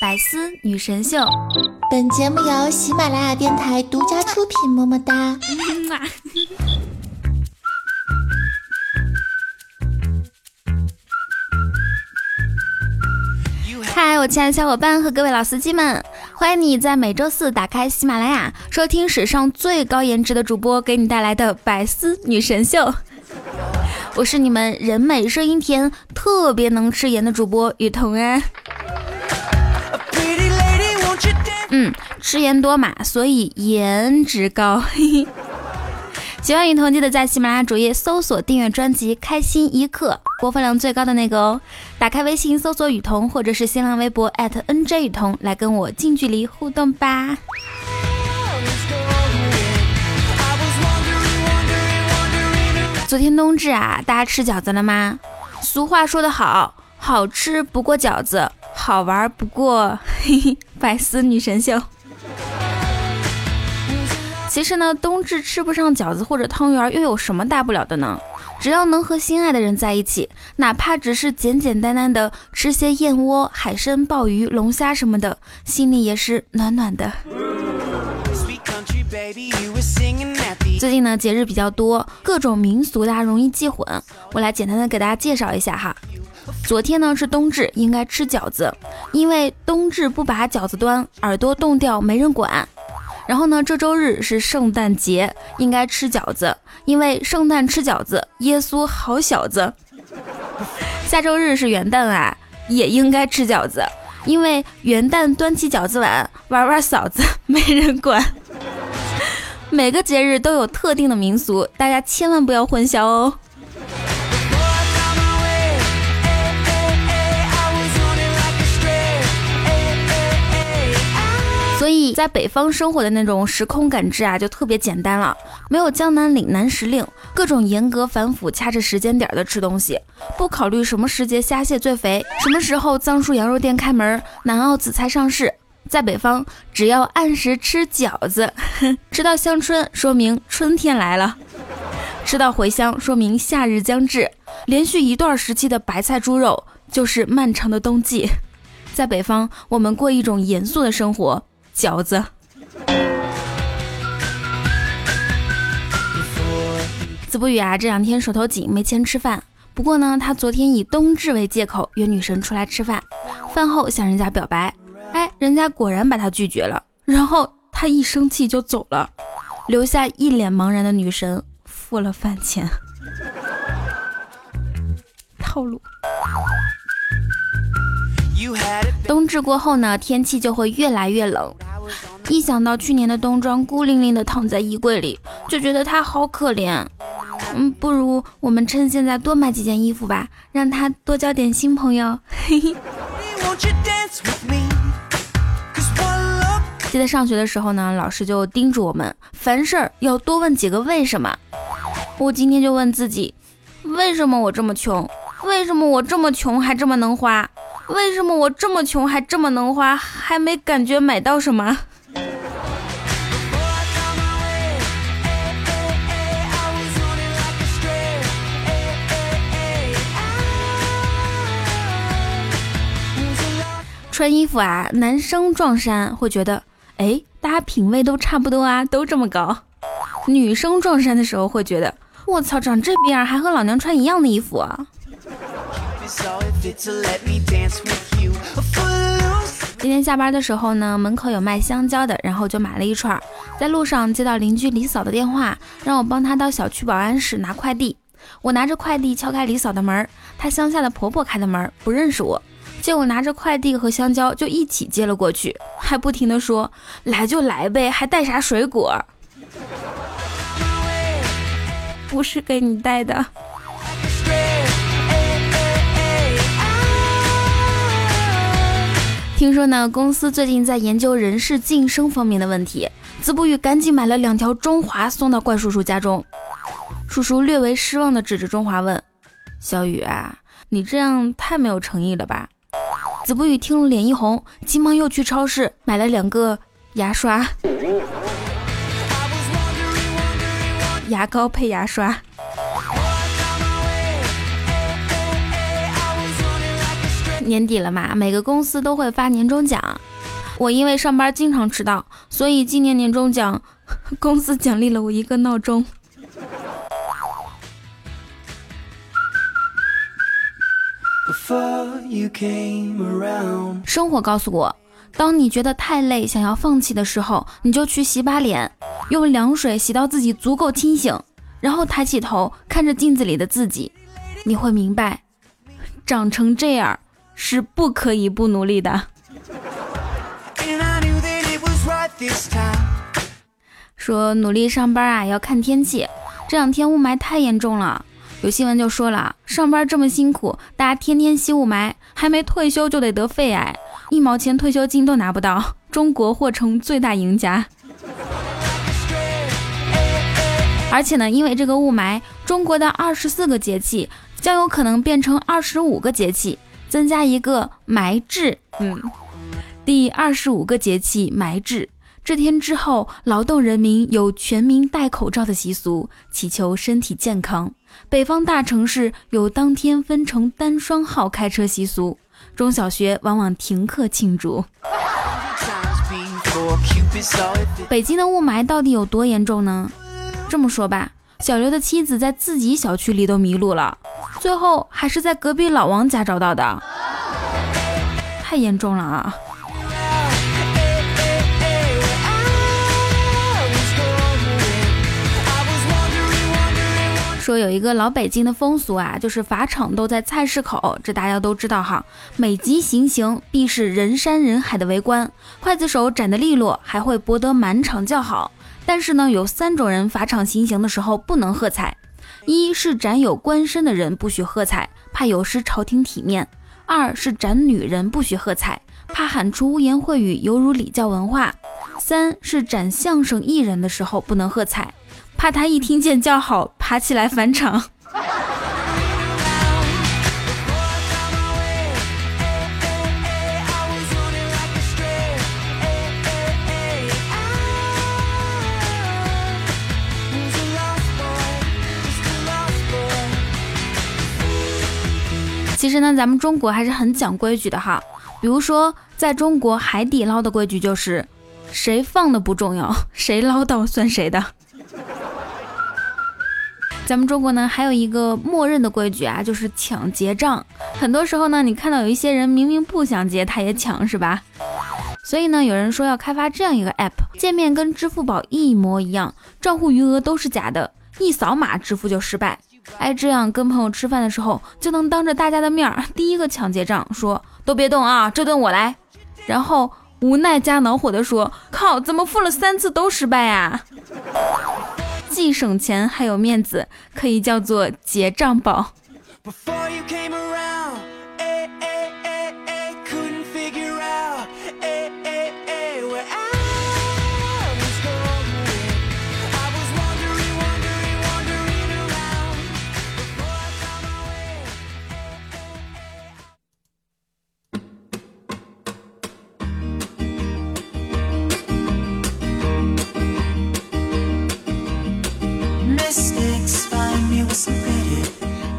百思女神秀，本节目由喜马拉雅电台独家出品，么么哒。嗨，我亲爱的小伙伴和各位老司机们，欢迎你在每周四打开喜马拉雅，收听史上最高颜值的主播给你带来的百思女神秀。我是你们人美声音甜、特别能吃盐的主播雨桐啊。嗯，吃盐多嘛，所以颜值高。喜欢雨桐记得在喜马拉雅主页搜索订阅专辑《开心一刻》，播放量最高的那个哦。打开微信搜索雨桐，或者是新浪微博艾特 @nj 雨桐，来跟我近距离互动吧。昨天冬至啊，大家吃饺子了吗？俗话说得好，好吃不过饺子，好玩不过嘿嘿百思女神秀。其实呢，冬至吃不上饺子或者汤圆，又有什么大不了的呢？只要能和心爱的人在一起，哪怕只是简简单单的吃些燕窝、海参、鲍鱼、龙虾什么的，心里也是暖暖的。最近呢，节日比较多，各种民俗大家容易记混。我来简单的给大家介绍一下哈。昨天呢是冬至，应该吃饺子，因为冬至不把饺子端，耳朵冻掉没人管。然后呢，这周日是圣诞节，应该吃饺子，因为圣诞吃饺子，耶稣好小子。下周日是元旦啊，也应该吃饺子，因为元旦端起饺子碗，玩玩嫂子没人管。每个节日都有特定的民俗，大家千万不要混淆哦。所以在北方生活的那种时空感知啊，就特别简单了，没有江南岭南时令，各种严格反腐，掐着时间点的吃东西，不考虑什么时节虾蟹最肥，什么时候藏书羊肉店开门，南澳紫菜上市。在北方，只要按时吃饺子，吃到香椿，说明春天来了；吃到茴香，说明夏日将至。连续一段时期的白菜猪肉，就是漫长的冬季。在北方，我们过一种严肃的生活，饺子。子不语啊，这两天手头紧，没钱吃饭。不过呢，他昨天以冬至为借口约女神出来吃饭，饭后向人家表白。哎，人家果然把他拒绝了，然后他一生气就走了，留下一脸茫然的女神付了饭钱。套路。冬至过后呢，天气就会越来越冷。一想到去年的冬装孤零零的躺在衣柜里，就觉得他好可怜。嗯，不如我们趁现在多买几件衣服吧，让他多交点新朋友。嘿嘿。记得上学的时候呢，老师就叮嘱我们，凡事要多问几个为什么。我今天就问自己，为什么我这么穷？为什么我这么穷还这么能花？为什么我这么穷还这么能花，还没感觉买到什么？穿衣服啊，男生撞衫会觉得。哎，大家品味都差不多啊，都这么高。女生撞衫的时候会觉得，我操，长这逼样还和老娘穿一样的衣服啊。今天下班的时候呢，门口有卖香蕉的，然后就买了一串。在路上接到邻居李嫂的电话，让我帮她到小区保安室拿快递。我拿着快递敲开李嫂的门，她乡下的婆婆开的门，不认识我。见我拿着快递和香蕉，就一起接了过去，还不停的说：“来就来呗，还带啥水果？不是给你带的。”听说呢，公司最近在研究人事晋升方面的问题。子不语赶紧买了两条中华送到怪叔叔家中。叔叔略为失望的指着中华问：“小雨啊，你这样太没有诚意了吧？”子不语听了脸一红，急忙又去超市买了两个牙刷，牙膏配牙刷。年底了嘛，每个公司都会发年终奖。我因为上班经常迟到，所以今年年终奖 公司奖励了我一个闹钟。生活告诉我，当你觉得太累，想要放弃的时候，你就去洗把脸，用凉水洗到自己足够清醒，然后抬起头看着镜子里的自己，你会明白，长成这样是不可以不努力的。说努力上班啊，要看天气。这两天雾霾太严重了，有新闻就说了，上班这么辛苦，大家天天吸雾霾，还没退休就得得肺癌，一毛钱退休金都拿不到，中国或成最大赢家。而且呢，因为这个雾霾，中国的二十四个节气将有可能变成二十五个节气，增加一个埋置。嗯。第二十五个节气埋置，这天之后，劳动人民有全民戴口罩的习俗，祈求身体健康。北方大城市有当天分成单双号开车习俗，中小学往往停课庆祝。北京的雾霾到底有多严重呢？这么说吧，小刘的妻子在自己小区里都迷路了，最后还是在隔壁老王家找到的，太严重了啊！说有一个老北京的风俗啊，就是法场都在菜市口，这大家都知道哈。每集行刑，必是人山人海的围观，刽子手斩得利落，还会博得满场叫好。但是呢，有三种人法场行刑的时候不能喝彩：一是斩有官身的人不许喝彩，怕有失朝廷体面；二是斩女人不许喝彩，怕喊出污言秽语，犹如礼教文化；三是斩相声艺人的时候不能喝彩。怕他一听见叫好，爬起来返场。其实呢，咱们中国还是很讲规矩的哈。比如说，在中国海底捞的规矩就是，谁放的不重要，谁捞到算谁的。咱们中国呢，还有一个默认的规矩啊，就是抢结账。很多时候呢，你看到有一些人明明不想结，他也抢，是吧？所以呢，有人说要开发这样一个 app，界面跟支付宝一模一样，账户余额都是假的，一扫码支付就失败。哎，这样跟朋友吃饭的时候，就能当着大家的面第一个抢结账，说都别动啊，这顿我来。然后无奈加恼火的说，靠，怎么付了三次都失败啊？既省钱还有面子，可以叫做结账宝。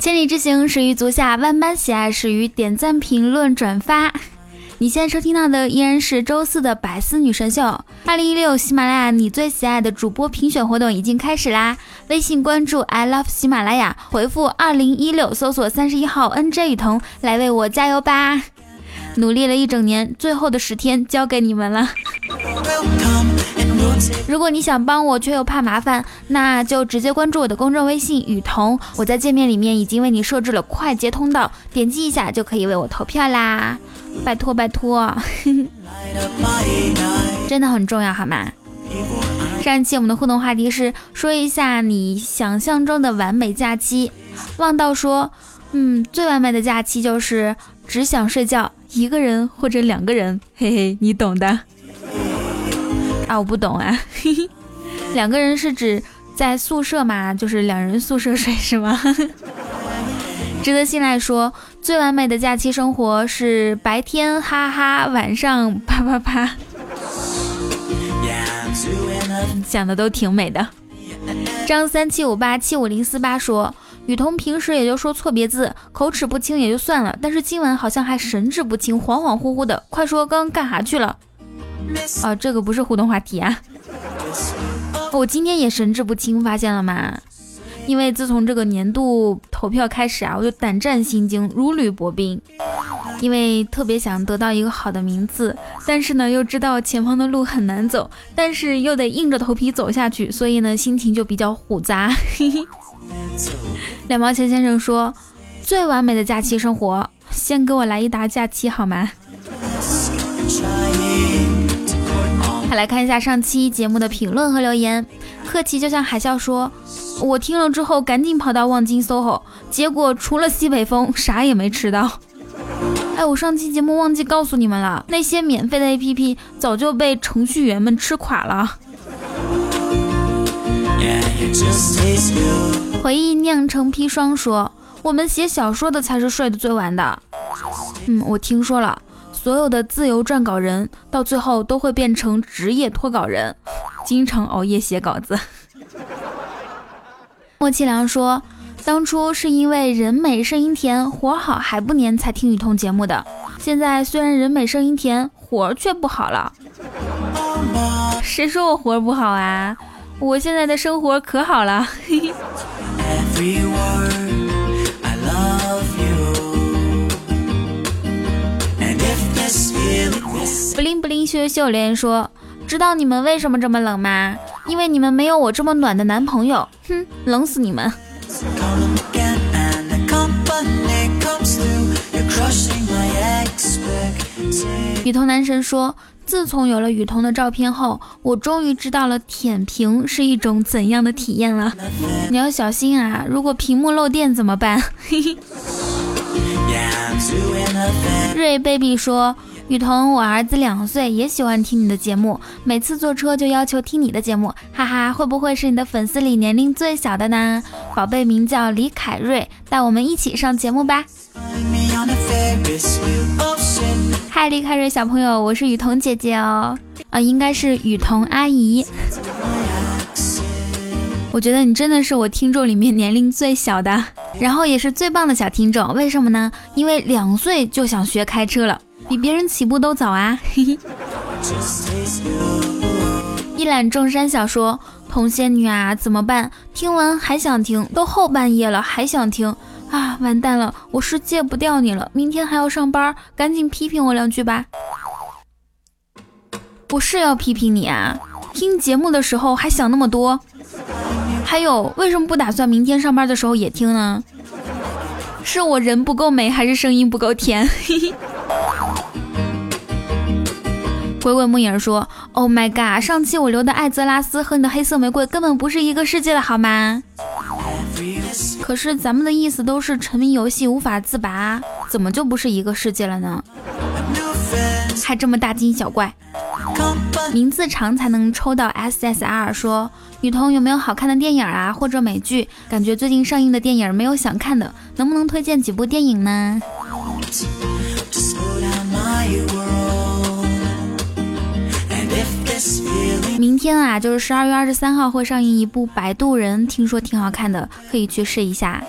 千里之行，始于足下；万般喜爱，始于点赞、评论、转发。你现在收听到的依然是周四的百思女神秀。二零一六喜马拉雅你最喜爱的主播评选活动已经开始啦！微信关注 I love 喜马拉雅，回复二零一六，搜索三十一号 NJ 雨桐来为我加油吧！努力了一整年，最后的十天交给你们了。如果你想帮我却又怕麻烦，那就直接关注我的公众微信雨桐，我在界面里面已经为你设置了快捷通道，点击一下就可以为我投票啦！拜托拜托，真的很重要好吗？上一期我们的互动话题是说一下你想象中的完美假期，望道说，嗯，最完美的假期就是只想睡觉，一个人或者两个人，嘿嘿，你懂的。我不懂啊，两个人是指在宿舍嘛，就是两人宿舍睡是吗？值得信赖说，最完美的假期生活是白天哈哈，晚上啪啪啪，想的都挺美的。张三七五八七五零四八说，雨桐平时也就说错别字，口齿不清也就算了，但是今晚好像还神志不清，恍恍惚惚的。快说刚干啥去了？哦，这个不是互动话题啊。我今天也神志不清，发现了吗？因为自从这个年度投票开始啊，我就胆战心惊，如履薄冰。因为特别想得到一个好的名字，但是呢又知道前方的路很难走，但是又得硬着头皮走下去，所以呢心情就比较复杂。两毛钱先生说：“最完美的假期生活，先给我来一打假期好吗？”来看一下上期节目的评论和留言。客气就像海啸说：“我听了之后赶紧跑到望京 SOHO，结果除了西北风啥也没吃到。”哎，我上期节目忘记告诉你们了，那些免费的 APP 早就被程序员们吃垮了。回忆酿成砒霜说：“我们写小说的才是睡得最晚的。”嗯，我听说了。所有的自由撰稿人到最后都会变成职业脱稿人，经常熬夜写稿子。莫凄凉说，当初是因为人美声音甜，活好还不粘才听雨桐节目的。现在虽然人美声音甜，活却不好了。谁说我活不好啊？我现在的生活可好了。不灵不灵，羞羞留言说：“知道你们为什么这么冷吗？因为你们没有我这么暖的男朋友。哼，冷死你们！”雨桐男神说：“自从有了雨桐的照片后，我终于知道了舔屏是一种怎样的体验了。你要小心啊，如果屏幕漏电怎么办？”嘿嘿。瑞 baby 说。雨桐，我儿子两岁，也喜欢听你的节目，每次坐车就要求听你的节目，哈哈，会不会是你的粉丝里年龄最小的呢？宝贝名叫李凯瑞，带我们一起上节目吧。嗨，李凯瑞小朋友，我是雨桐姐姐哦，啊，应该是雨桐阿姨。我觉得你真的是我听众里面年龄最小的，然后也是最棒的小听众，为什么呢？因为两岁就想学开车了。比别人起步都早啊！一览众山小说，童仙女啊，怎么办？听完还想听，都后半夜了还想听啊！完蛋了，我是戒不掉你了，明天还要上班，赶紧批评我两句吧！我是要批评你啊！听节目的时候还想那么多，还有为什么不打算明天上班的时候也听呢？是我人不够美，还是声音不够甜？嘿嘿。鬼鬼木影说：“Oh my god，上期我留的艾泽拉斯和你的黑色玫瑰根本不是一个世界的，好吗？可是咱们的意思都是沉迷游戏无法自拔，怎么就不是一个世界了呢？还这么大惊小怪，名字长才能抽到 SSR。说雨桐有没有好看的电影啊，或者美剧？感觉最近上映的电影没有想看的，能不能推荐几部电影呢？”明天啊，就是十二月二十三号会上映一部《摆渡人》，听说挺好看的，可以去试一下。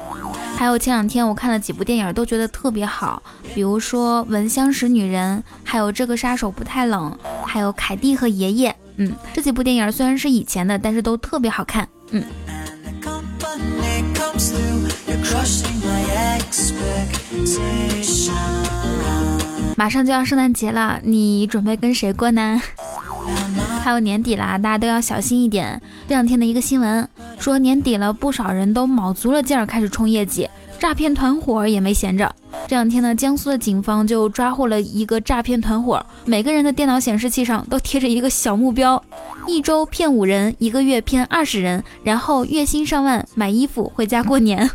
还有前两天我看了几部电影，都觉得特别好，比如说《闻香识女人》，还有《这个杀手不太冷》，还有《凯蒂和爷爷》。嗯，这几部电影虽然是以前的，但是都特别好看。嗯。马上就要圣诞节了，你准备跟谁过呢？还有年底啦，大家都要小心一点。这两天的一个新闻说，年底了，不少人都卯足了劲儿开始冲业绩，诈骗团伙也没闲着。这两天呢，江苏的警方就抓获了一个诈骗团伙，每个人的电脑显示器上都贴着一个小目标：一周骗五人，一个月骗二十人，然后月薪上万，买衣服回家过年。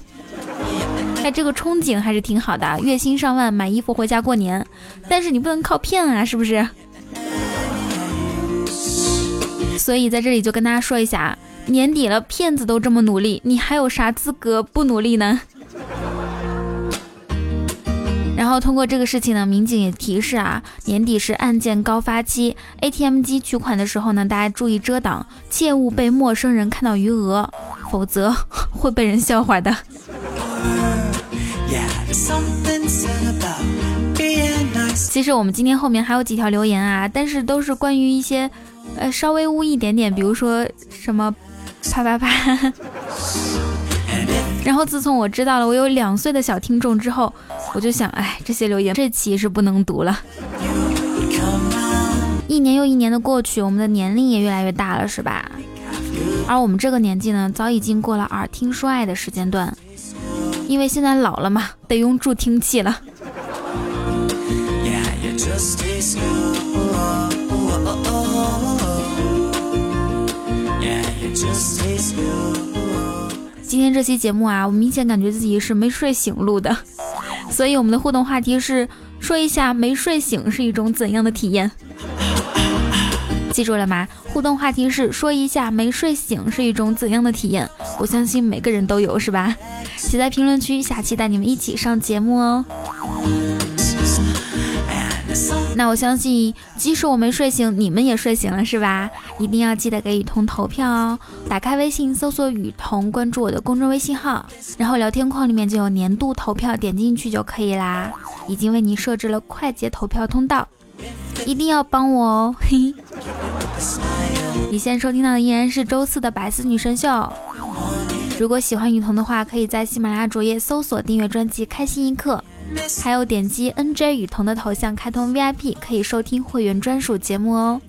哎，这个憧憬还是挺好的，月薪上万买衣服回家过年，但是你不能靠骗啊，是不是？所以在这里就跟大家说一下，年底了，骗子都这么努力，你还有啥资格不努力呢？然 然后通过这个事情呢，民警也提示啊，年底是案件高发期，ATM 机取款的时候呢，大家注意遮挡，切勿被陌生人看到余额，否则 会被人笑话的。其实我们今天后面还有几条留言啊，但是都是关于一些，呃，稍微污一点点，比如说什么啪啪啪。然后自从我知道了我有两岁的小听众之后，我就想，哎，这些留言这期是不能读了。一年又一年的过去，我们的年龄也越来越大了，是吧？而我们这个年纪呢，早已经过了耳听说爱的时间段，因为现在老了嘛，得用助听器了。今天这期节目啊，我明显感觉自己是没睡醒录的，所以我们的互动话题是说一下没睡醒是一种怎样的体验？记住了吗？互动话题是说一下没睡醒是一种怎样的体验？我相信每个人都有，是吧？写在评论区，下期带你们一起上节目哦。那我相信，即使我没睡醒，你们也睡醒了，是吧？一定要记得给雨桐投票哦！打开微信搜索雨桐，关注我的公众微信号，然后聊天框里面就有年度投票，点进去就可以啦。已经为你设置了快捷投票通道，一定要帮我哦！嘿，你现在收听到的依然是周四的百思女神秀。如果喜欢雨桐的话，可以在喜马拉雅主页搜索订阅专辑《开心一刻》。还有点击 NJ 雨桐的头像开通 VIP，可以收听会员专属节目哦。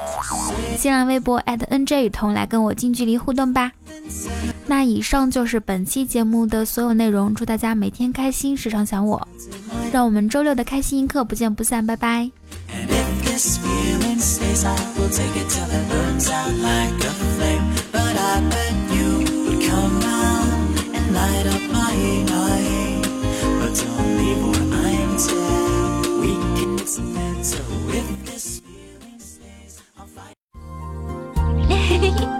新浪微博 @NJ 雨桐来跟我近距离互动吧。那以上就是本期节目的所有内容，祝大家每天开心，时常想我。让我们周六的开心一刻不见不散，拜拜。